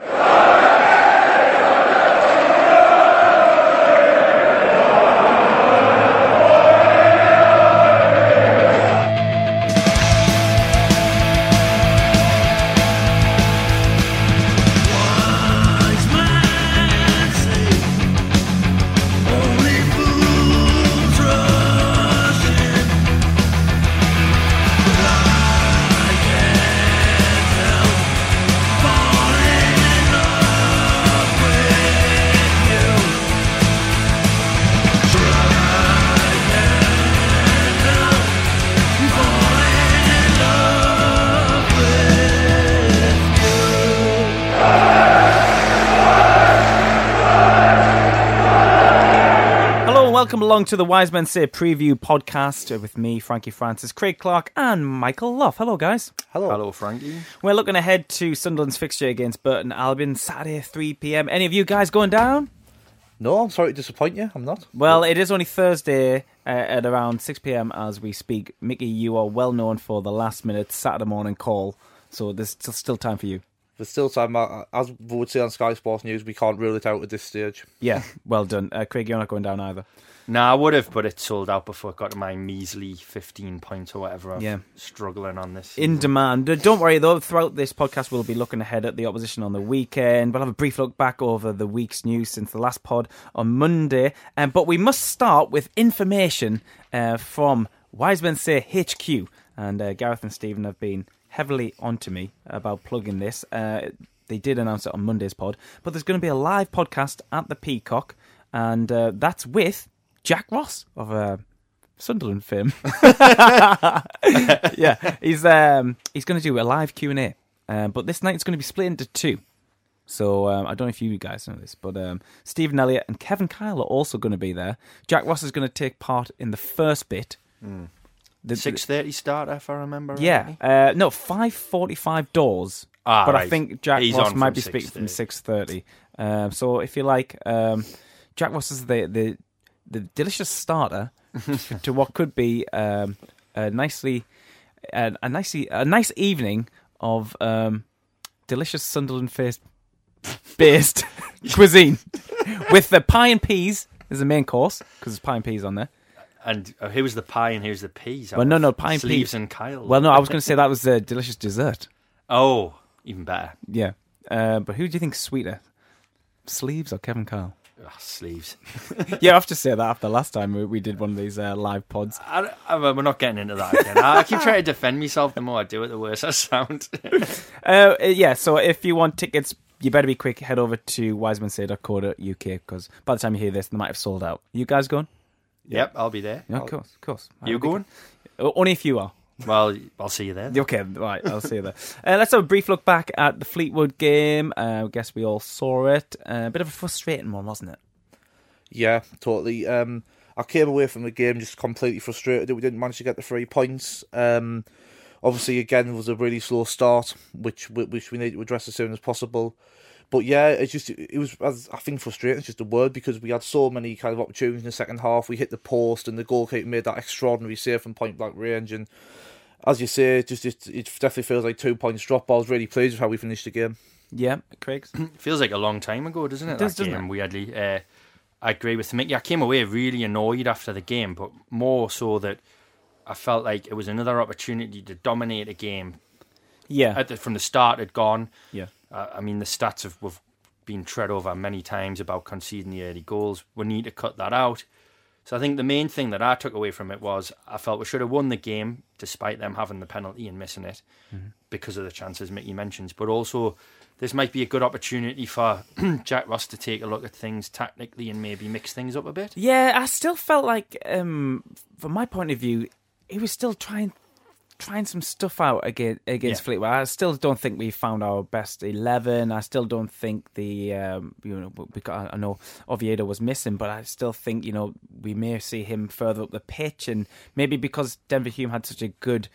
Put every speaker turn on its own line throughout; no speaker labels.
Hello welcome along to the Wise Men Say preview podcast with me, Frankie Francis, Craig Clark, and Michael Loff. Hello, guys.
Hello.
Hello, Frankie.
We're looking ahead to Sunderland's fixture against Burton Albion Saturday, 3 p.m. Any of you guys going down?
No, I'm sorry to disappoint you. I'm not.
Well, it is only Thursday uh, at around 6 p.m. as we speak. Mickey, you are well known for the last minute Saturday morning call, so there's still, still time for you.
There's still time. uh, As we would say on Sky Sports News, we can't rule it out at this stage.
Yeah, well done. Uh, Craig, you're not going down either.
No, I would have, but it sold out before it got to my measly 15 points or whatever. I'm
Yeah.
struggling on this.
in demand. Uh, Don't worry though. Throughout this podcast, we'll be looking ahead at the opposition on the weekend. We'll have a brief look back over the week's news since the last pod on Monday. Um, but we must start with information uh, from Wise Men Say HQ, and uh, Gareth and Stephen have been heavily onto me about plugging this. Uh, they did announce it on Monday's pod, but there's going to be a live podcast at the Peacock, and uh, that's with Jack Ross of uh, Sunderland fame. yeah, he's um he's going to do a live Q and A, um, but this night it's going to be split into two. So um, I don't know if you guys know this, but um, Stephen Elliott and Kevin Kyle are also going to be there. Jack Ross is going to take part in the first bit. The- the-
6.30 start, if I remember
yeah, uh, no, five forty-five doors.
Ah,
but I think Jack
He's
Ross might be speaking from
6:30.
six thirty. Um, so if you like, um, Jack Ross is the the the delicious starter to what could be um, a nicely a, a nicely a nice evening of um, delicious Sunderland faced based cuisine with the pie and peas as the main course because there's pie and peas on there.
And uh, here's the pie and here's the peas.
Well, no, no, pie and
Sleeves
peas.
and Kyle.
Well, no, I was going to say that was a delicious dessert.
Oh, even better.
Yeah. Uh, but who do you think's sweeter? Sleeves or Kevin Kyle?
Ah, sleeves.
yeah, I have to say that after last time we, we did one of these uh, live pods.
I, I, we're not getting into that again. I, I keep trying to defend myself. The more I do it, the worse I sound.
Uh, yeah, so if you want tickets, you better be quick. Head over to wisemensay.co.uk because by the time you hear this, they might have sold out. You guys going?
Yep, I'll be there.
Yeah, of course, of course.
You going?
Only if you are.
Well, I'll see you there.
Okay, right, I'll see you there. Uh, let's have a brief look back at the Fleetwood game. Uh, I guess we all saw it. Uh, a bit of a frustrating one, wasn't it?
Yeah, totally. Um, I came away from the game just completely frustrated that we didn't manage to get the three points. Um, obviously, again, it was a really slow start, which which we need to address as soon as possible. But yeah, it's just it was as- I think frustrating It's just a word because we had so many kind of opportunities in the second half. We hit the post and the goalkeeper made that extraordinary save from point blank range. And as you say, it just it, it definitely feels like two points drop. I was really pleased with how we finished the game.
Yeah, Craig.
Feels like a long time ago, doesn't it?
It does,
that
doesn't
game,
it?
weirdly. Uh, I agree with Mickey. I came away really annoyed after the game, but more so that I felt like it was another opportunity to dominate a game.
Yeah,
At the, from the start, had gone.
yeah,
Uh, I mean, the stats have we've been tread over many times about conceding the early goals. We need to cut that out. So I think the main thing that I took away from it was I felt we should have won the game despite them having the penalty and missing it because of the chances Mickey mentions. But also, this might be a good opportunity for Jack Ross to take a look at things tactically and maybe mix things up a bit.
yeah. I still felt like, um, from my point of view, he was still trying trying some stuff out against against
Yeah.
Fleetwood. I still don't think we found our best eleven. I still don't think the um, you know got, I know Oviedo was missing, but I still think you know we may see him further up the pitch, and maybe because Denver Hume had such a good.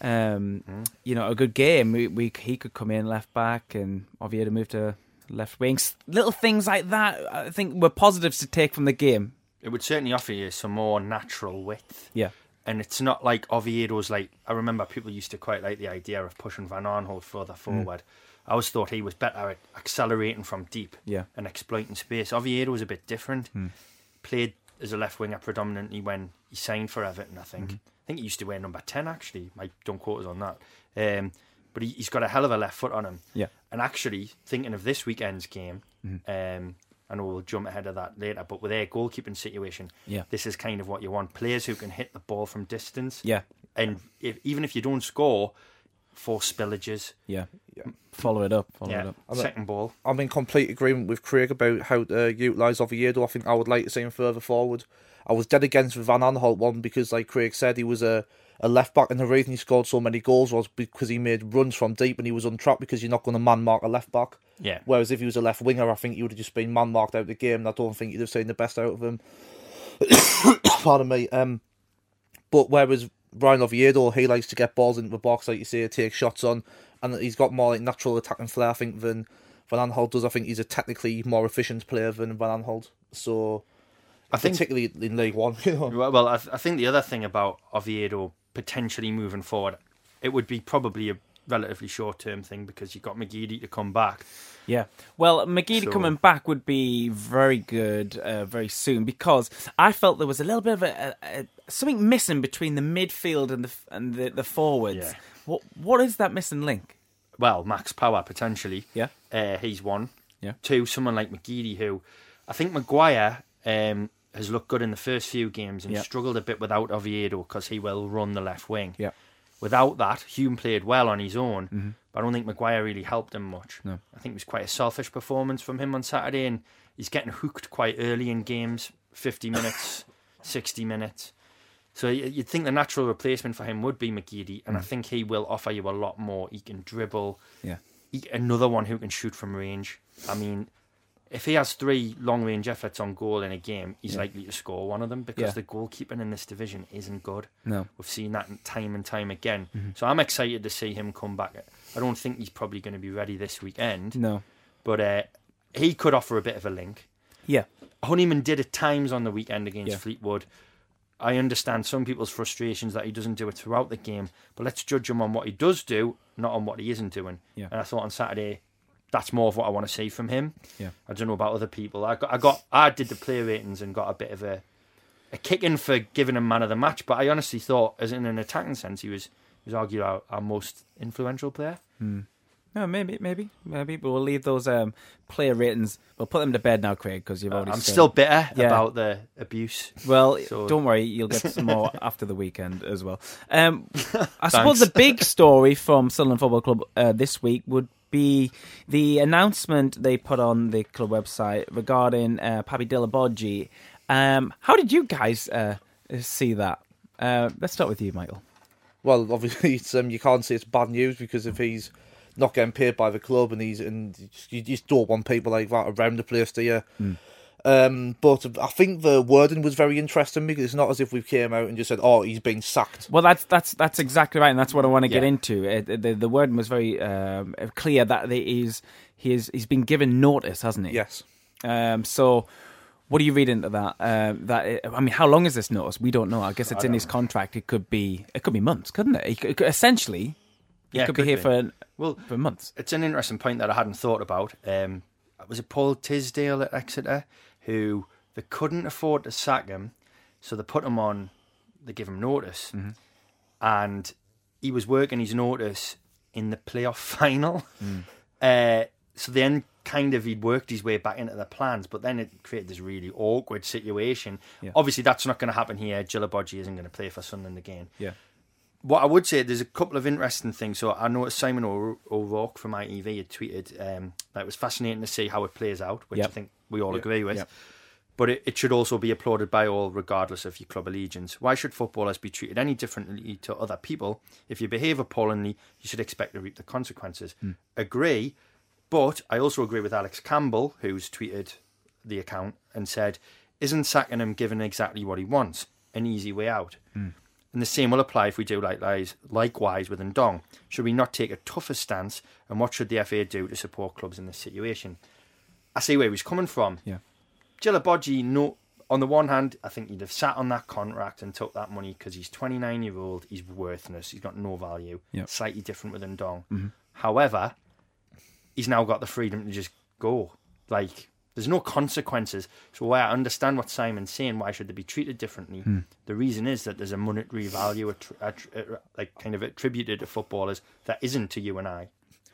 Um, You know, a good game. We, we he could come in left back, and Oviedo moved to left wing. S- Little things like that, I think, were positives to take from the game.
It would certainly offer you some more natural width.
Yeah,
And it's not like Oviedo's like I remember people used to quite like the idea of pushing Van Aanholt further forward. I always thought he was better at accelerating from deep
Yeah.
and exploiting space. Oviedo was a bit different. Played as a left winger predominantly when he signed for Everton, I think. I think he used to wear number 10 actually. My don't quote us on that. Um, but he, he's got a hell of a left foot on him.
yeah,
And actually, thinking of this weekend's game, um, I know we'll jump ahead of that later, but with their goalkeeping situation,
Yeah.
this is kind of what you want players who can hit the ball from distance.
yeah,
And if, even if you don't score, force spillages.
yeah.
Yeah.
Follow it up. Follow it
Yeah,
up.
second ball.
I'm in complete agreement with Craig about how to utilise Oviedo. I think I would like to see him further forward. I was dead against the Van Aanholt one because, like Craig said, he was a, a left back, and the reason he scored so many goals was because he made runs from deep and he was untrapped because you're not going to man mark a left back.
Yeah.
Whereas if he was a left winger, I think he would have just been man marked out of the game, and I don't think you'd have seen the best out of him. Pardon me. Um, but whereas Bryan Oviedo, he likes to get balls into the box, like you say, take shots on, and he's got more like natural attacking flair, I think, than Van Aanholt does. I think he's a technically more efficient player than Van Aanholt. So,
I think
particularly in League One, you know.
Well, well, I, th- I think the other thing about Oviedo potentially moving forward, it would be probably a relatively short term thing because you've got McGeady to come back.
Yeah. Well, McGeady
So-
coming back would be very good uh, very soon because I felt there was a little bit of a, a, a something missing between the midfield and the and the, the forwards.
Yeah.
What what is that missing link?
Well, max power potentially.
Yeah.
Uh, he's one.
Yeah.
Two, someone like McGeady, who I think Maguire um, has looked good in the first few games and
Yeah.
struggled a bit without Oviedo because he will run the left wing.
Yeah.
Without that, Hume played well on his own, but I don't think Maguire really helped him much.
Mm-hmm. No.
I think it was quite a selfish performance from him on Saturday, and he's getting hooked quite early in games 50 minutes, 60 minutes. So you'd think the natural replacement for him would be McGeady, and I think he will offer you a lot more. He can dribble,
Yeah.
he, another one who can shoot from range. I mean, if he has three long range efforts on goal in a game, he's likely to score one of them because
Yeah.
the goalkeeping in this division isn't good.
No.
We've seen that time and time again.
Mm-hmm.
So I'm excited to see him come back. I don't think he's probably going to be ready this weekend,
No.
but uh, he could offer a bit of a link.
Yeah.
Honeyman did at times on the weekend against
Yeah.
Fleetwood. I understand some people's frustrations that he doesn't do it throughout the game, but let's judge him on what he does do, not on what he isn't doing.
Yeah.
And I thought on Saturday, that's more of what I want to see from him.
Yeah.
I don't know about other people. I got, I got, I did the player ratings and got a bit of a, a kicking for giving him man of the match. But I honestly thought, as in an attacking sense, he was, he was arguably our, our most influential player.
No, maybe, maybe, maybe. But we'll leave those um, player ratings. We'll put them to bed now, Craig, because you've already.
I'm
said-
still bitter
Yeah.
about the abuse.
Well,
So-
don't worry, you'll get some more after the weekend as well. Um, I suppose the big story from Sunderland Football Club uh, this week would be the announcement they put on the club website regarding uh, Papy Djilobodji. Um, how did you guys uh, see that? Uh, let's start with you, Michael.
Well, obviously, it's, um, you can't say it's bad news because if he's not getting paid by the club and he's and you just, you just don't want people like that around the place, do you? Um, but I think the wording was very interesting because it's not as if we came out and just said, "Oh, he's been sacked."
Well, that's that's that's exactly right, and that's what I want to get
Yeah.
into. It, the the word was very um, clear that he's he's he's been given notice, hasn't he?
Yes.
Um, so, what do you read into that? Um, that it, I mean, how long is this notice? We don't know. I guess it's in his contract. It could be it could be months, couldn't it? It could, essentially, he
Yeah,
could,
could
be here
be.
for
Well,
for months.
it's an interesting point that I hadn't thought about. Um, was it Paul Tisdale at Exeter who they couldn't afford to sack him, so they put him on. They give him notice, and he was working his notice in the playoff final. Uh, so then, kind of, he'd worked his way back into the plans, but then it created this really awkward situation.
Yeah.
Obviously, that's not going to happen here. Djilobodji isn't going to play for Sunderland again
Yeah,
what I would say, there's a couple of interesting things. So I noticed Simon O'Rourke from ITV had tweeted um, that it was fascinating to see how it plays out, which
Yep.
I think we all agree with.
Yep.
but it, it should also be applauded by all, regardless of your club allegiance. Why should footballers be treated any differently to other people? If you behave appallingly, you should expect to reap the consequences. Hmm. Agree, but I also agree with Alex Campbell, who's tweeted the account and said, Isn't sacking him given exactly what he wants? An easy way out. Hmm. And the same will apply if we do likewise, likewise with Ndong. Should we not take a tougher stance? And what should the FA do to support clubs in this situation? I see where he's coming from.
Yeah.
Djilobodji, no, on the one hand, I think he'd have sat on that contract and took that money because he's 29 year old, he's worthless, he's got no value.
Yeah.
Slightly different with Ndong. However, he's now got the freedom to just go. Like, there's no consequences. So, why I understand what Simon's saying, why should they be treated differently? The reason is that there's a monetary value, attr- attr- uh, like, kind of attributed to footballers that isn't to you and I.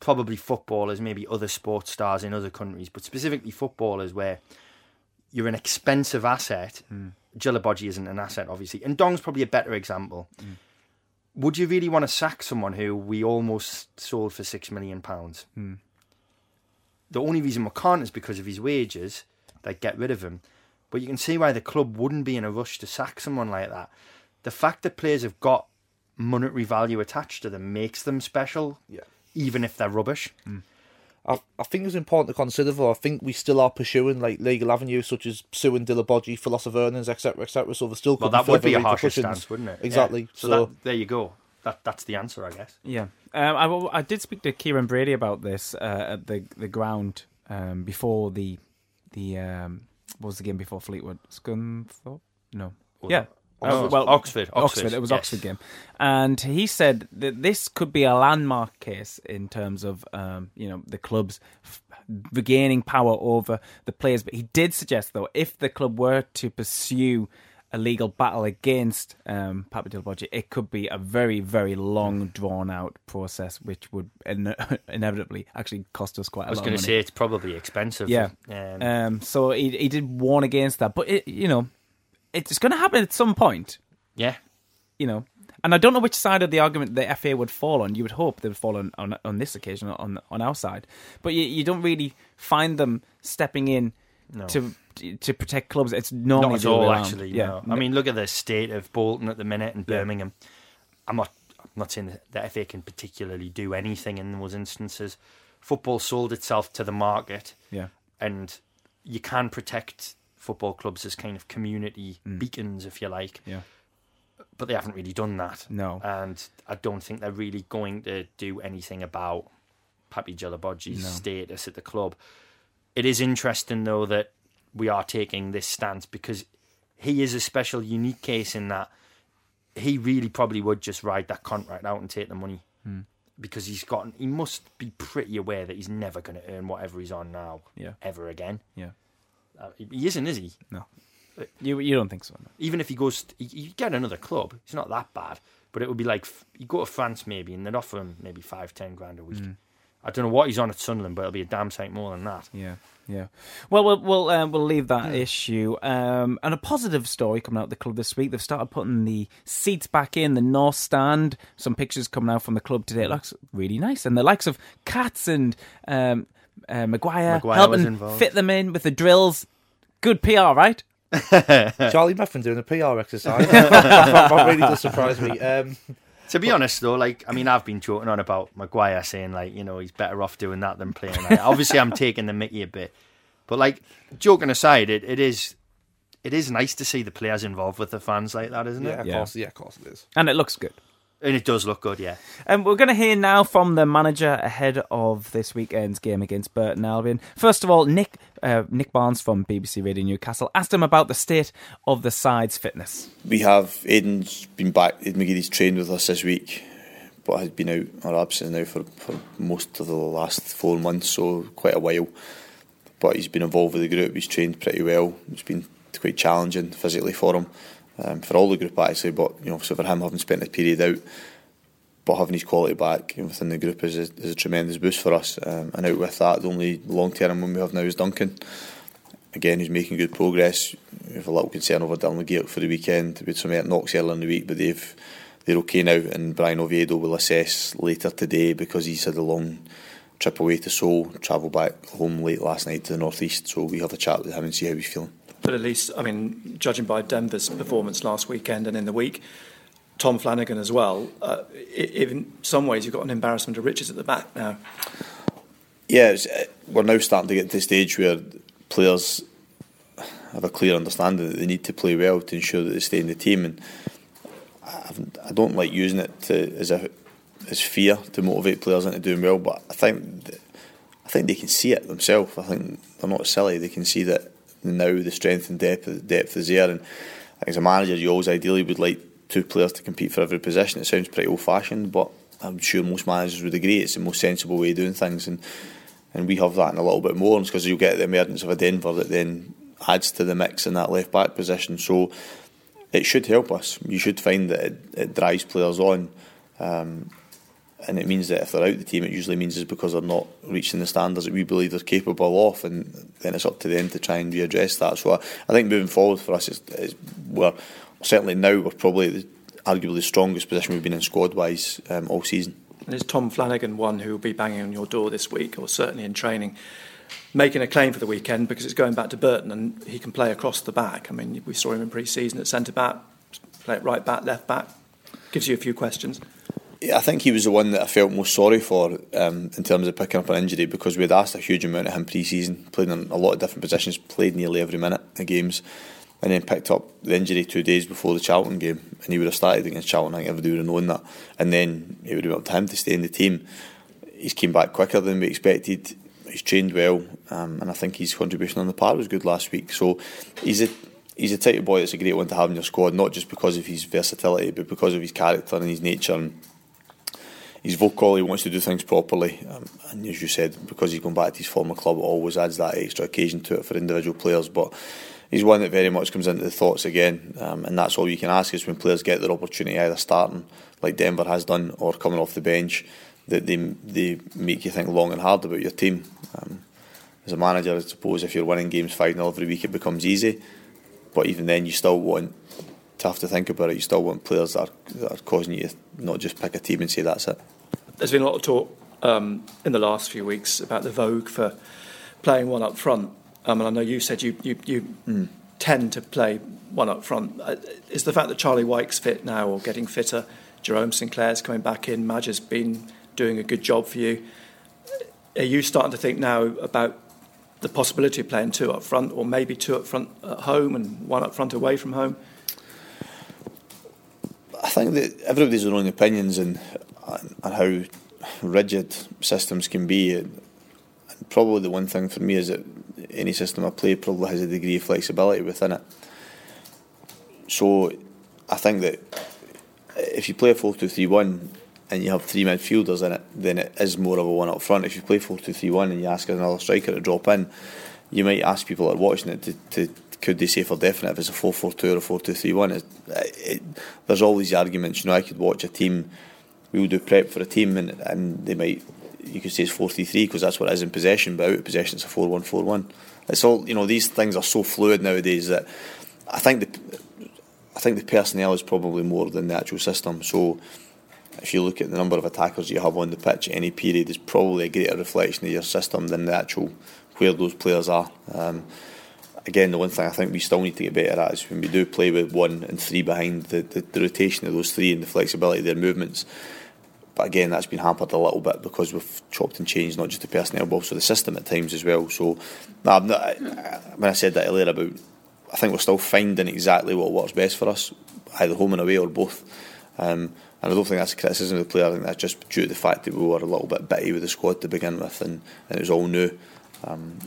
probably footballers, maybe other sports stars in other countries, but specifically footballers where you're an expensive asset. Mm. Isn't an asset, obviously, Ndong's probably a better example. Would you really want to sack someone who we almost sold for six million pounds? The only reason we can't is because of his wages. They get rid of him. But you can see why the club wouldn't be in a rush to sack someone like that. The fact that players have got monetary value attached to them makes them special,
Yeah.
Even if they're rubbish.
I, I think it's important to consider though. I think we still are pursuing like legal avenues such as suing Djilobodji for loss of earnings, etc., etc. So there still could
Well, that would be a harsher stance, wouldn't it?
Exactly.
Yeah. So,
So,
that, there you go. That that's the answer, I guess.
Yeah, um, I, w- I did speak to Kieran Brady about this uh, at the the ground um, before the the um, what was the game before Fleetwood Scunthorpe? No, yeah.
Oh,
well,
Oxford, Oxford,
It was
yes.
Oxford game, and he said that this could be a landmark case in terms of um, you know the clubs f- regaining power over the players. But he did suggest though, if the club were to pursue a legal battle against um, Papa Dillabodgy, it could be a very, very long, drawn out process, which would ine- inevitably actually cost us quite a lot.
I was going to say it's probably expensive.
Yeah.
Um,
Um, so he he did warn against that, but it, you know, it's going to happen at some point.
yeah.
You know, and I don't know which side of the argument the FA would fall on. You would hope they would fall on on, on this occasion on on our side, but you, you don't really find them stepping in
No.
to to protect clubs. It's normally
Not at
the other way
all, actually.
Yeah,
no. I mean, look at the state of Bolton at the minute and
Yeah.
Birmingham. I'm not. I'm not saying that the FA can particularly do anything in those instances. Football sold itself to the market,
yeah,
and you can protect football clubs as kind of community beacons, if you like.
yeah.
But they haven't really done that.
No.
and I don't think they're really going to do anything about Papy Djilobodji's
No.
status at the club. It is interesting though that we are taking this stance because he is a special, unique case in that he really probably would just ride that contract out and take the money
Hmm.
because he's got. He must be pretty aware that he's never going to earn whatever he's on now
Yeah.
ever again.
Yeah.
Uh, he isn't, is he?
No, you you don't think so? No.
even if he goes, he, he get another club. It's not that bad, but it would be like you go to France maybe, and they'd offer him maybe five, ten grand a week. I don't know what he's on at Sunderland, but it'll be a damn sight more than that.
Yeah, yeah. Well, we'll we'll, um, we'll leave that issue. Um, and a positive story coming out of the club this week. They've started putting the seats back in the north stand. Some pictures coming out from the club today. It looks really nice. And the likes of Cats and um, uh, Maguire,
Maguire was
helping
involved.
fit them in with the drills. Good PR, right?
Charlie Methven doing a PR exercise. that, that really does surprise me. Um,
To be honest, though, like I mean, I've been joking on about Maguire saying like you know he's better off doing that than playing. Like, obviously, I'm taking the Mickey a bit, but like joking aside, it, it is it is nice to see the players involved with the fans like that, isn't it?
yeah,
it?
of
Yeah.
course, yeah, of course it is.
And it looks good.
And it does look good, yeah.
Um, we're going to hear now from the manager ahead of this weekend's game against Burton Albion. First of all, Nick uh, Nick Barnes from BBC Radio Newcastle asked him about the state of the side's fitness.
We have Aiden's been back. Aidan McGeady's trained with us this week, but has been out or absent now for, for most of the last four months, so quite a while. But he's been involved with the group. He's trained pretty well. It's been quite challenging physically for him, um, for all the group actually. But you know, so for him having spent a period out, but having his quality back within the group is a, is a tremendous boost for us. Um, and out with that, the only long term one we have now is Duncan. Again, he's making good progress. We have a little concern over Dylan McGeouch for the weekend. We had some knocks earlier in the week, but they've they're okay now. And Bryan Oviedo will assess later today because he's had a long trip away to Seoul, travel back home late last night to the northeast. So we have a chat with him and see how he's feeling.
But at least, I mean, judging by Denver's performance last weekend and in the week, Tom Flanagan as well. Uh, in some ways, you've got an embarrassment of riches at the back now.
Yeah, uh, we're now starting to get to the stage where players have a clear understanding that they need to play well to ensure that they stay in the team. And I don't like using it to, as a as fear to motivate players into doing well. But I think I think they can see it themselves. I think they're not silly. They can see that now the strength and depth depth is there. And as a manager, you always ideally would like two players to compete for every position. It sounds pretty old fashioned, but I'm sure most managers would agree it's the most sensible way of doing things. And and we have that in a little bit more because you'll get the emergence of a Denver that then adds to the mix in that left back position. So it should help us. You should find that it, it drives players on. Um, and it means that if they're out the team, it usually means it's because they're not reaching the standards that we believe they're capable of, and then it's up to them to try and readdress that. So I, I think moving forward for us, is, is we're certainly now we're probably the, arguably the strongest position we've been in squad wise um, all season.
And is Tom Flanagan one who will be banging on your door this week, or certainly in training, making a claim for the weekend because it's going back to Burton and he can play across the back? I mean, we saw him in pre-season at centre back, play right back, left back. Gives you a few questions.
I think he was the one that I felt most sorry for um, in terms of picking up an injury because we had asked a huge amount of him pre-season, played in a lot of different positions, played nearly every minute of games and then picked up the injury two days before the Charlton game, and he would have started against Charlton. I think everybody would have known that, and then it would have been up to him to stay in the team. He's came back quicker than we expected. He's trained well, um, and I think his contribution on the par was good last week. So he's a he's a type of boy that's a great one to have in your squad, not just because of his versatility, but because of his character and his nature and he's vocal. He wants to do things properly, um, and as you said, because he's gone back to his former club, it always adds that extra occasion to it for individual players. But he's one that very much comes into the thoughts again, um, and that's all you can ask is when players get their opportunity, either starting like Denver has done or coming off the bench, that they they make you think long and hard about your team. Um, as a manager, I suppose if you're winning games five 0 every week, it becomes easy. But even then, you still want to have to think about it. You still want players that are, that are causing you not just pick a team and say that's it.
There's been a lot of talk um, in the last few weeks about the vogue for playing one up front um, and I know you said you you, you mm. tend to play one up front. Uh, is the fact that Charlie Wyke's fit now or getting fitter, Jerome Sinclair's coming back in, Madge has been doing a good job for you. Are you starting to think now about the possibility of playing two up front, or maybe two up front at home and one up front away from home?
I think that everybody's their own opinions and and how rigid systems can be. And probably the one thing for me is that any system I play probably has a degree of flexibility within it. So I think that if you play a 4 2 3 1 and you have three midfielders in it, then it is more of a one up front. If you play 4 2 3 1 and you ask another striker to drop in, you might ask people that are watching it to, to could they say for definite if it's a 4 4 2 or a 4 2 3 1. It, it, there's all these arguments. You know, I could watch a team, we will do prep for a team and, and they might you could say it's 4 3 3 because that's what it is in possession, but out of possession it's a 4 1 4 1. It's all, you know, these things are so fluid nowadays that I think the, I think the personnel is probably more than the actual system. So if you look at the number of attackers you have on the pitch at any period, is probably a greater reflection of your system than the actual where those players are. Um, again, the one thing I think we still need to get better at is when we do play with one and three behind, the, the, the rotation of those three and the flexibility of their movements but again, that's been hampered a little bit because we've chopped and changed not just the personnel but also the system at times as well. So, no, not, when I said that earlier about, I think we're still finding exactly what works best for us, either home and away or both. Um, and I don't think that's a criticism of the player. I think that's just due to the fact that we were a little bit bitty with the squad to begin with, and, and it was all new. Um,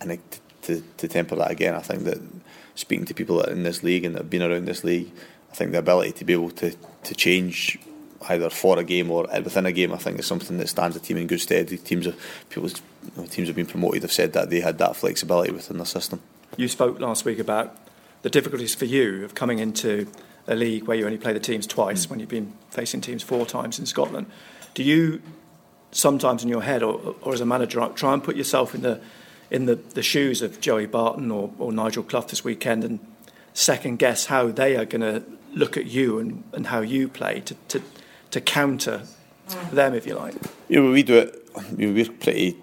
and I, to, to temper that again, I think that speaking to people that are in this league and that have been around this league, I think the ability to be able to, to change either for a game or within a game, I think is something that stands a team in good stead. The teams have people, teams have been promoted have said that they had that flexibility within the system.
you spoke last week about the difficulties for you of coming into a league where you only play the teams twice when you've been facing teams four times in Scotland. Do you sometimes in your head or, or as a manager uh, try and put yourself in the in the, the shoes of Joey Barton or, or Nigel Clough this weekend and second guess how they are going to look at you and, and how you play to, to, to counter them, if you like?
Yeah, we do it. We're pretty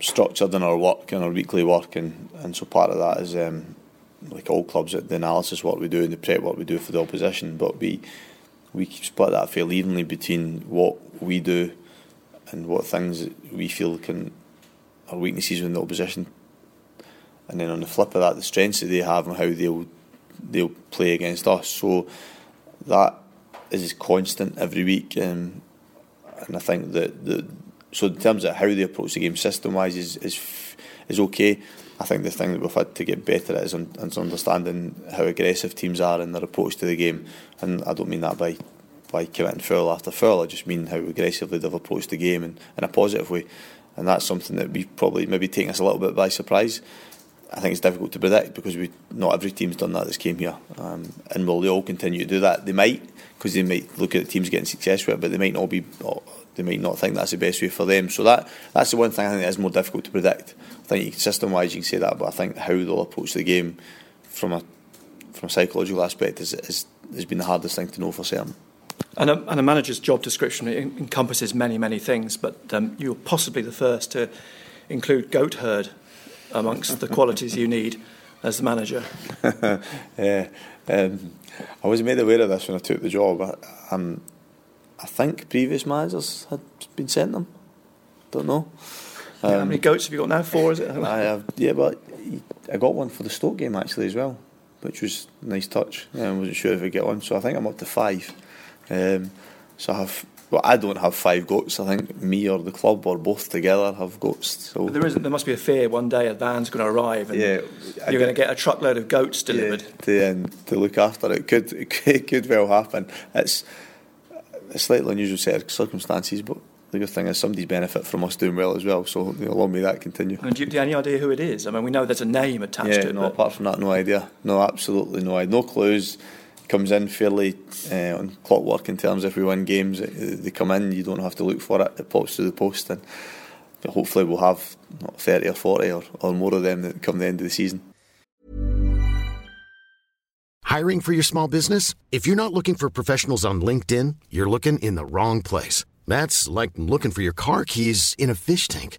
structured in our work and our weekly work, and, and so part of that is um, like all clubs, the analysis what we do and the prep what we do for the opposition. But we we split that fairly evenly between what we do and what things we feel can our weaknesses in the opposition, and then on the flip of that, the strengths that they have and how they'll they'll play against us. So that is constant every week, um, and I think that the so in terms of how they approach the game system wise is is is okay. I think the thing that we've had to get better at is, un, is understanding how aggressive teams are in their approach to the game, and I don't mean that by by committing foul after foul. I just mean how aggressively they've approached the game in a positive way and that's something that we've probably maybe taken us a little bit by surprise. I think it's difficult to predict because we not every team's done that that's came here, um, and will they all continue to do that? They might because they might look at teams getting success with it, but they might not be. They might not think that's the best way for them. So that that's the one thing I think is more difficult to predict. I think system wise you can say that, but I think how they'll approach the game from a from a psychological aspect is, is has been the hardest thing to know for certain.
And a, and a manager's job description encompasses many, many things, but um, you're possibly the first to include goat herd amongst the qualities you need as the manager.
yeah, um, I was made aware of this when I took the job. I, um, I think previous managers had been sent them. Don't know.
Um, How many goats have you got now? Four, is it?
I have, yeah, but I got one for the Stoke game actually as well, which was a nice touch. Yeah, I wasn't sure if I'd get one, so I think I'm up to five. Um, so I have. Well, I don't have five goats. I think me or the club or both together have goats. So
but there isn't. There must be a fear one day a van's going to arrive and yeah, you're going to get a truckload of goats delivered.
Yeah, to, um, to look after it could it could well happen. It's a slightly unusual set of circumstances, but the good thing is somebody's benefit from us doing well as well. So you know, long may that continue.
And do you, do you have any idea who it is? I mean, we know there's a name attached
yeah,
to it.
No, apart from that, no idea. No, absolutely no idea. No clues comes in fairly uh, on clockwork in terms of if we win games, they come in. You don't have to look for it; it pops through the post, and hopefully we'll have thirty or forty or, or more of them that come the end of the season.
Hiring for your small business? If you're not looking for professionals on LinkedIn, you're looking in the wrong place. That's like looking for your car keys in a fish tank.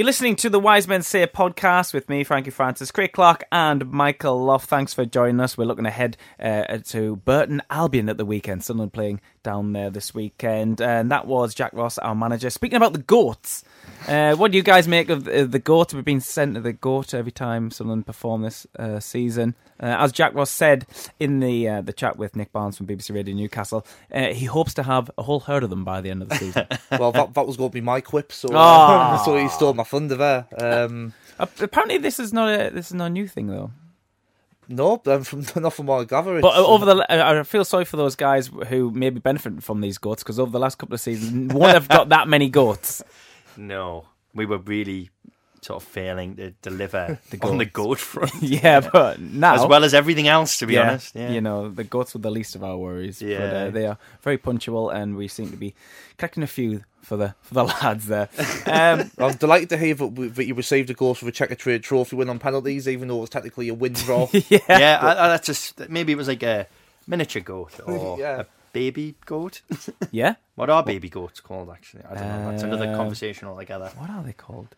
You're listening to the Wise Men Say podcast with me, Frankie Francis, Craig Clark, and Michael Loft. Thanks for joining us. We're looking ahead uh, to Burton Albion at the weekend. Sunderland playing down there this weekend. And that was Jack Ross, our manager. Speaking about the goats, uh, what do you guys make of the, the goat? We've been sent to the goat every time Sunderland perform this uh, season. Uh, as Jack Ross said in the uh, the chat with Nick Barnes from BBC Radio Newcastle, uh, he hopes to have a whole herd of them by the end of the season.
well, that, that was going to be my quip, so, oh. so he stole my thunder there. Um,
apparently, this is not a this is not a new thing though.
No, um, from not from what I gather.
But over the, I feel sorry for those guys who maybe benefit from these goats because over the last couple of seasons, won't have got that many goats.
No, we were really sort of failing to deliver the on the goat front.
yeah, but now
as well as everything else, to be yeah, honest. Yeah.
You know, the goats were the least of our worries. Yeah, but, uh, they are very punctual, and we seem to be collecting a few for the for the lads there. Um,
I'm delighted to hear that, that you received a goal for a Checkatrade trophy win on penalties, even though it was technically a win draw.
yeah,
yeah. I, I, that's just maybe it was like a miniature goat or
yeah.
a baby goat.
Yeah.
what are baby goats called? Actually, I don't know. That's another
Uh,
conversation altogether.
What are they called?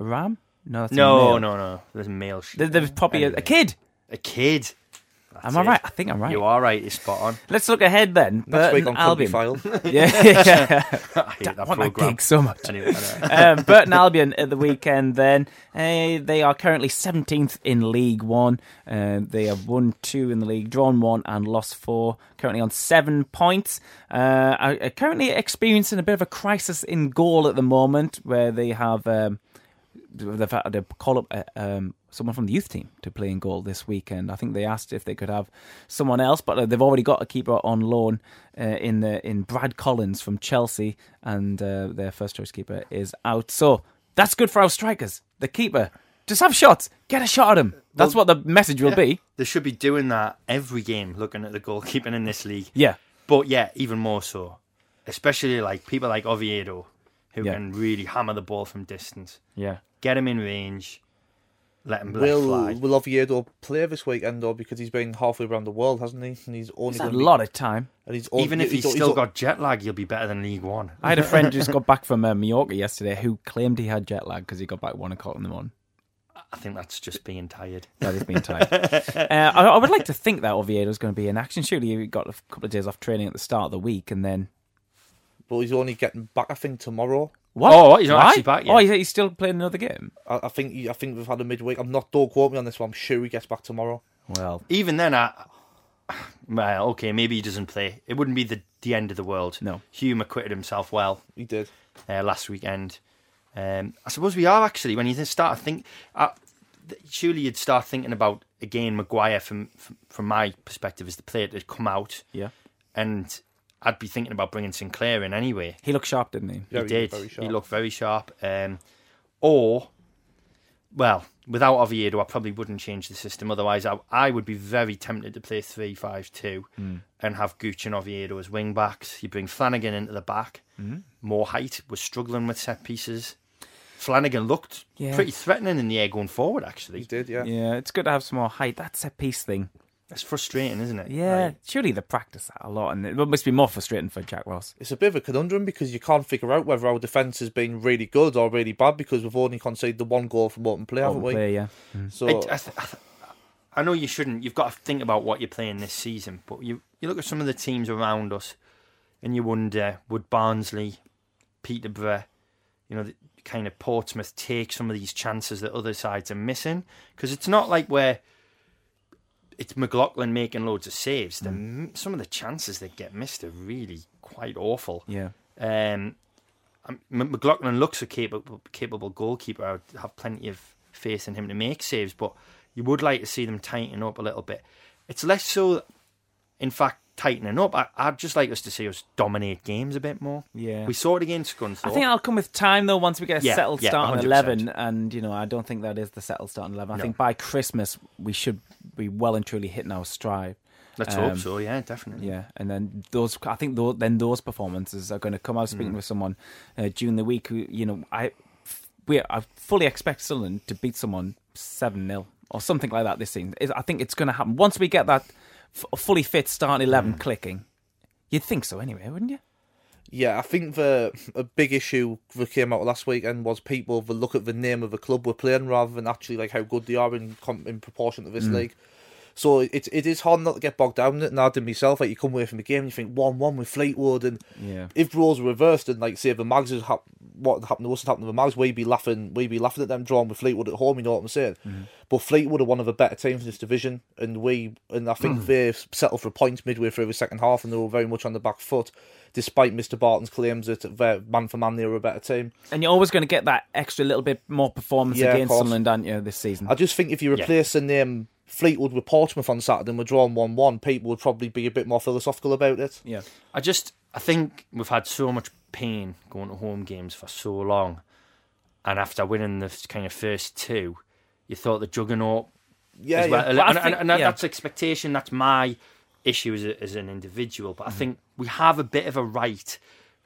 A ram? No, that's
No,
male.
no, no. There's a male sheep.
There- There's probably a, a kid.
A kid.
Am I
it.
right? I think I'm right.
You are right. You're spot on.
Let's look ahead then.
Next week
Burton
on Country
Albion.
File.
Yeah, yeah.
I hate
I
that
want that
program.
gig so much.
Anyway, I
um, Burton Albion at the weekend. Then uh, they are currently 17th in League One. Uh, they have won two in the league, drawn one, and lost four. Currently on seven points. Uh, are, are currently experiencing a bit of a crisis in goal at the moment, where they have um, they've had to call up uh, um, someone from the youth team to play in goal this weekend. I think they asked if they could have someone else, but uh, they've already got a keeper on loan uh, in the in Brad Collins from Chelsea, and uh, their first choice keeper is out. So that's good for our strikers. The keeper just have shots, get a shot at him. That's what the message will be.
They should be doing that every game, looking at the goalkeeping in this league.
Yeah,
But yeah, even more so, especially like people like Oviedo, who
Yeah.
can really hammer the ball from distance.
yeah.
Get him in range, let him
Will
fly.
Will Oviedo play this weekend though? Because he's been halfway around the world, hasn't he? And he's only
It's a
be-
lot of time.
And he's only,
Even if he's
he's-
still
he's-
got jet lag, he'll be better than League One.
I had a friend who just got back from uh, Mallorca yesterday who claimed he had jet lag because he got back at one o'clock in the morning.
I think that's just being tired.
That is being tired. uh, I, I would like to think that Oviedo's going to be in action. Surely he got a couple of days off training at the start of the week, and then
But he's only getting back, I think, tomorrow.
what?
Oh, he's not
Why?
actually back yet.
Oh, he's, he's still playing another game.
I, I think. He, I think we've had a midweek. I'm not. Don't quote me on this one. I'm sure he gets back tomorrow.
Well,
Even then, I, well, okay, maybe he doesn't play. It wouldn't be the, the end of the world.
No.
Hume acquitted himself well
He did.
uh, last weekend. Um, I suppose we are actually when you start to think. Uh, th- surely you'd start thinking about again Maguire from from, from my perspective as the player to come out,
yeah,
and I'd be thinking about bringing Sinclair in anyway.
he looked sharp, didn't he?
Yeah,
he did.
very
He looked very sharp. Um, or, well, without Oviedo, I probably wouldn't change the system. Otherwise, I, I would be very tempted to play three five two
Hmm.
and have Gooch and Oviedo as wing backs. You bring Flanagan into the back.
Hmm.
More height. Was struggling with set pieces. Flanagan looked
Yeah.
pretty threatening in the air going forward. Actually,
He did. Yeah.
Yeah, it's good to have some more height. That set piece thing.
It's frustrating, isn't it?
Yeah,
Like,
surely they practice that a lot, and it must be more frustrating for Jack Ross.
It's a bit of a conundrum because you can't figure out whether our defence has been really good or really bad because we've only conceded the one goal from open play, haven't we?
play, yeah.
Mm.
So I, I, th- I know you shouldn't. You've got to think about what you're playing this season. But you, you look at some of the teams around us, and you wonder would Barnsley, Peterborough, you know, the, kind of Portsmouth take some of these chances that other sides are missing? Because it's not like we're it's McLaughlin making loads of saves. The, m Some of the chances that get missed are really quite awful.
Yeah.
Um, um, McLaughlin looks a capable, capable goalkeeper. I would have plenty of faith in him to make saves, but you would like to see them tighten up a little bit. It's less so, in fact, tightening up. I, I'd just like us to see us dominate games a bit more.
Yeah.
We saw it against Scunthorpe.
I think that'll come with time, though. Once we get a
Yeah,
settled
yeah,
starting
100%.
eleven, and you know, I don't think that is the settled starting eleven. I
No.
think by Christmas we should be well and truly hitting our stride.
Let's
um,
hope so. Yeah, definitely.
Yeah, and then those, I think, those, then those performances are going to come. I was speaking
Mm.
with someone uh, during the week who, you know, I, we, I fully expect Sunderland to beat someone seven 0 or something like that this season. I think it's going to happen once we get that f- fully fit starting eleven
Mm.
clicking. You'd think so anyway, wouldn't you?
Yeah, I think the a big issue that came out last weekend was people will look at the name of the club we're playing rather than actually like how good they are in in proportion to this league. So it it is hard not to get bogged down in it. And I did myself. Like you come away from the game, and you think one one with Fleetwood, and
Yeah.
if roles were reversed and like say the Mags hap- what happened to us had happened to the Mags, we'd be laughing, we'd be laughing at them drawing with Fleetwood at home. You know what I'm saying? Mm-hmm. But Fleetwood are one of the better teams in this division, and we and I think mm. they settled for points midway through the second half, and they were very much on the back foot, despite Mr. Barton's claims that man for man they were a better team.
And you're always going to get that extra little bit more performance
Yeah,
against. Sunderland, aren't you, this season?
I just think if you
Yeah.
replace the name Fleetwood with Portsmouth on Saturday and we're drawing one one, people would probably be a bit more philosophical about it.
yeah.
I just I think we've had so much pain going to home games for so long, and after winning the kind of first two, you thought the juggernaut
Yeah,
as well.
yeah.
And,
But I
and- and
yeah.
that's expectation. That's my issue as, a, as an individual. But I mm-hmm. think we have a bit of a right,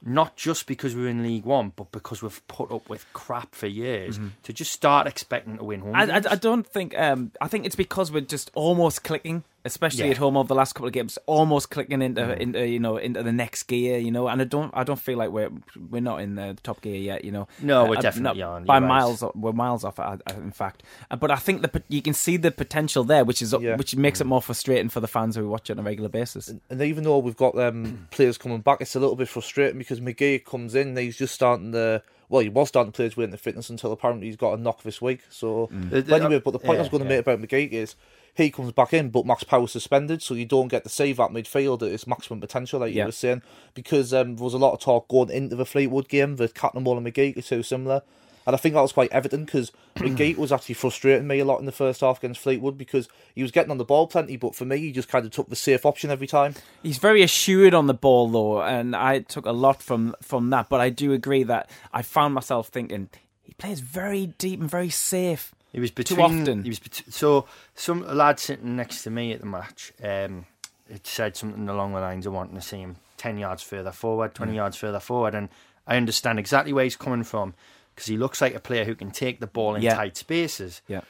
not just because we're in League One, but because we've put up with crap for years, to just start expecting to win home.
I, I. I don't think. Um, I think it's because we're just almost clicking. Especially
Yeah.
at home over the last couple of games, almost clicking into
Mm.
into you know into the next gear, you know. And I don't I don't feel like we're we're not in the top gear yet, you know.
No, we're
Uh,
definitely
not-
aren't,
by
right.
miles. We're miles off, uh, uh, in fact. Uh, But I think the you can see the potential there, which is
Yeah.
which makes it more frustrating for the fans who watch it on a regular basis.
And even though we've got um, players coming back, it's a little bit frustrating because McGee comes in he's just starting to. Well, he was starting to play his way into fitness until apparently he's got a knock this week. So,
The-
but
the-
anyway, but the point I was going to
yeah.
make about McGeouch is he comes back in, but Max Power suspended, so you don't get to save at midfield at its maximum potential, like
Yeah.
you were saying. Because um, there was a lot of talk going into the Fleetwood game that Cattermole and McGeouch are too similar. And I think that was quite evident because McGeouch was actually frustrating me a lot in the first half against Fleetwood because he was getting on the ball plenty, but for me, he just kind of took the safe option every time.
He's very assured on the ball though, and I took a lot from from that. But I do agree that I found myself thinking he plays very deep and very safe.
He was between,
Too
between.
often.
He was bet- so some lad sitting next to me at the match. Um, it said something along the lines of wanting to see him ten yards further forward, twenty yards further forward, and I understand exactly where he's coming from because he looks like a player who can take the ball in
Yeah.
tight spaces.
Yeah.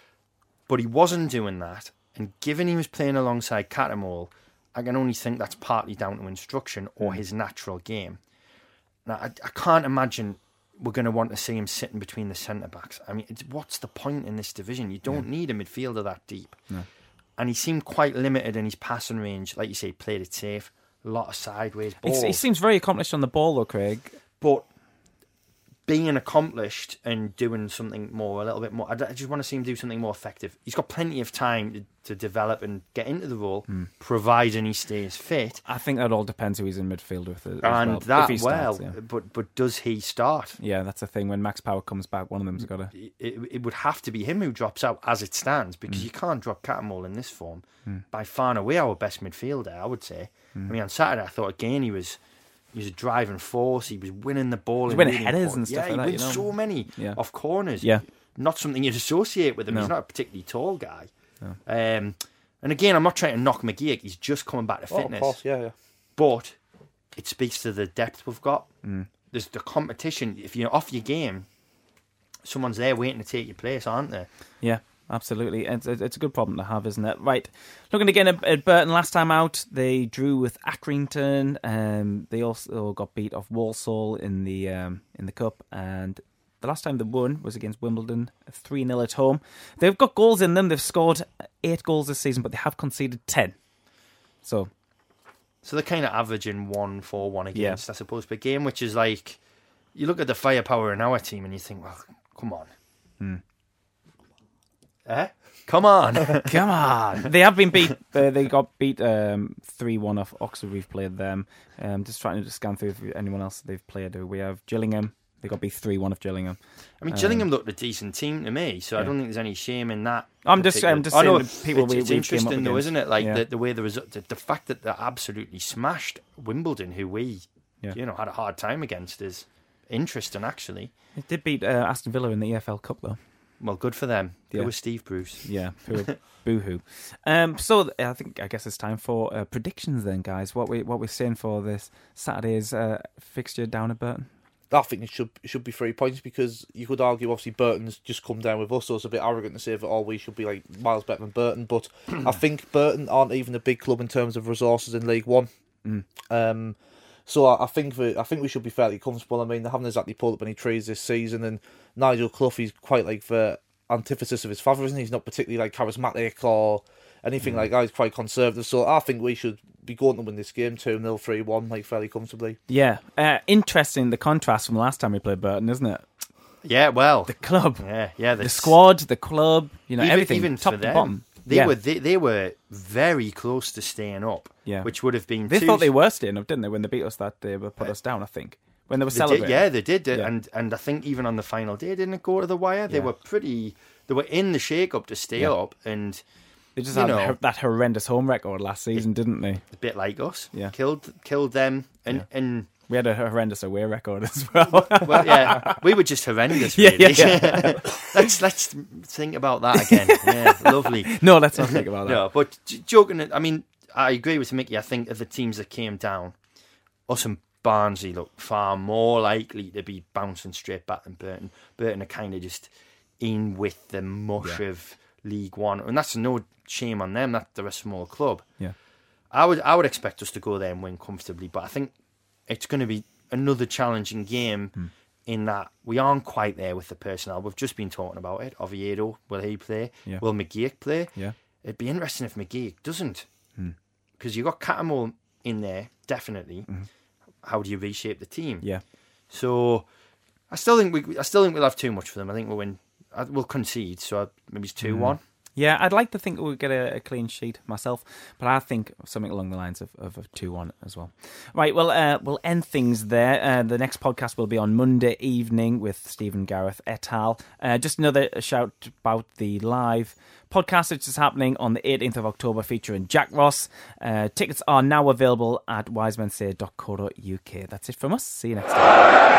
But he wasn't doing that, and given he was playing alongside Cattermole, I can only think that's partly down to instruction or mm. his natural game. Now, I, I can't imagine we're going to want to see him sitting between the centre backs. I mean, it's, what's the point in this division? You don't need a midfielder that deep. And he seemed quite limited in his passing range. Like you say, played it safe. A lot of sideways
He,
balls.
he seems very accomplished on the ball though, Craig.
but being accomplished and doing something more, a little bit more, I just want to see him do something more effective. He's got plenty of time to, to develop and get into the role,
Hmm.
providing he stays fit.
I think that all depends who he's in midfield with. As
and
well.
That
starts,
well,
yeah.
but but does he start?
Yeah, that's the thing. When Max Power comes back, one of them's got to.
it, it it would have to be him who drops out as it stands
Mm.
because you can't drop Cattermole in this form. By far and away our best midfielder, I would say.
Mm.
I mean, on Saturday I thought again he was he was a driving force. He was winning the ball.
He's
in
winning
really
headers
important-
and stuff
Yeah,
like
he
that,
wins
you know.
so many
Yeah.
off corners.
Yeah.
not something you'd associate with him.
No.
He's not a particularly tall guy. Um, and again, I'm not trying to knock McGeouch. He's just coming back to
Oh, of
fitness
course, yeah, yeah.
but it speaks to the depth we've got.
Mm.
There's the competition. If you're off your game, someone's there waiting to take your place, aren't they?
Yeah, absolutely. It's, it's a good problem to have, isn't it? Right. Looking again at, at Burton last time out, they drew with Accrington. Um, they also got beat off Walsall in the um, in the cup, and the last time they won was against Wimbledon, three 0 at home. They've got goals in them. They've scored eight goals this season, but they have conceded ten. So
So they're kind of averaging one for one against, I suppose, per game, which is like you look at the firepower in our team and you think, well, come on.
Hmm.
Eh? Come on.
Come on. they have been beat. Uh, they got beat um, 3 1 off Oxford. We've played them. Um, just trying to just scan through if anyone else they've played. We have Gillingham. They got beat 3 1 of Gillingham.
I mean, Gillingham looked a decent team to me, so I don't think there's any shame in that.
I'm just-
particular-
I'm just
I know
saying people
it's,
we-
it's
we
interesting though, isn't it? Like
Yeah.
the, the way the result, the, the fact that they absolutely smashed Wimbledon, who we,
Yeah.
you know, had a hard time against, is interesting. Actually,
it did beat uh, Aston Villa in the EFL Cup, though.
Well, good for them.
Yeah.
It was Steve Bruce.
Yeah, boo hoo. Um, so I think I guess it's time for uh, predictions then, guys. What we what we're saying for this Saturday's uh, fixture down at Burton.
I think it should should be three points because you could argue obviously Burton's just come down with us, so it's a bit arrogant to say that all we should be like miles better than Burton. But I think Burton aren't even a big club in terms of resources in League One. Um, so I, I think that I think we should be fairly comfortable. I mean, they haven't exactly pulled up any trees this season, and Nigel Clough he's quite like the antithesis of his father, isn't he? He's not particularly like charismatic or anything like that. He's quite conservative. So I think we should be going to win this game 2 0 3 1, like fairly comfortably.
Yeah, uh, interesting the contrast from the last time we played Burton, isn't it?
Yeah, well,
The club,
yeah, yeah.
the squad, the club, you know,
even,
everything,
even
top to
them,
bottom.
They
yeah.
were they, they were very close to staying up.
Yeah.
which would have been.
They thought they were staying up, didn't they? When they beat us that but put uh, us down. I think when they were
They
celebrating.
did, yeah, they did, uh,
Yeah.
and and I think even on the final day, didn't it go to the wire? They
Yeah.
were pretty. They were in the shake up to stay up, and
They just
you
had
know.
that horrendous home record last season, didn't they?
a bit like us.
Yeah.
killed killed them, and and
We had a horrendous away record as well.
well, yeah, we were just horrendous.
Yeah,
Really.
yeah,
let's let's think about that again. Yeah, lovely.
no, let's not think about that.
No, but joking. I mean, I agree with Micky. I think of the teams that came down, us and Barnsley look far more likely to be bouncing straight back than Burton. Burton are kind of just in with the mush
Yeah.
of League One, and that's no shame on them. That they're a small club.
Yeah.
I would I would expect us to go there and win comfortably, but I think it's going to be another challenging game
Hmm.
in that we aren't quite there with the personnel. We've just been talking about it. Oviedo, will he play?
Yeah.
Will McGeouch play?
Yeah.
It'd be interesting if McGeouch doesn't,
Hmm.
because you've got Cattermole in there definitely. How do you reshape the team?
Mm-hmm. Yeah.
So I still think we I still think we'll have too much for them. I think we'll win. I- We'll concede, so maybe it's two one.
Yeah, I'd like to think we'll get a, a clean sheet myself, but I think something along the lines of, of a 2 1 as well. Right, well, uh, we'll end things there. Uh, the next podcast will be on Monday evening with Stephen Gareth et al. Uh, just another shout about the live podcast which is happening on the 18th of October featuring Jack Ross. Uh, tickets are now available at wisemensay.co.uk. That's it from us. See you next time.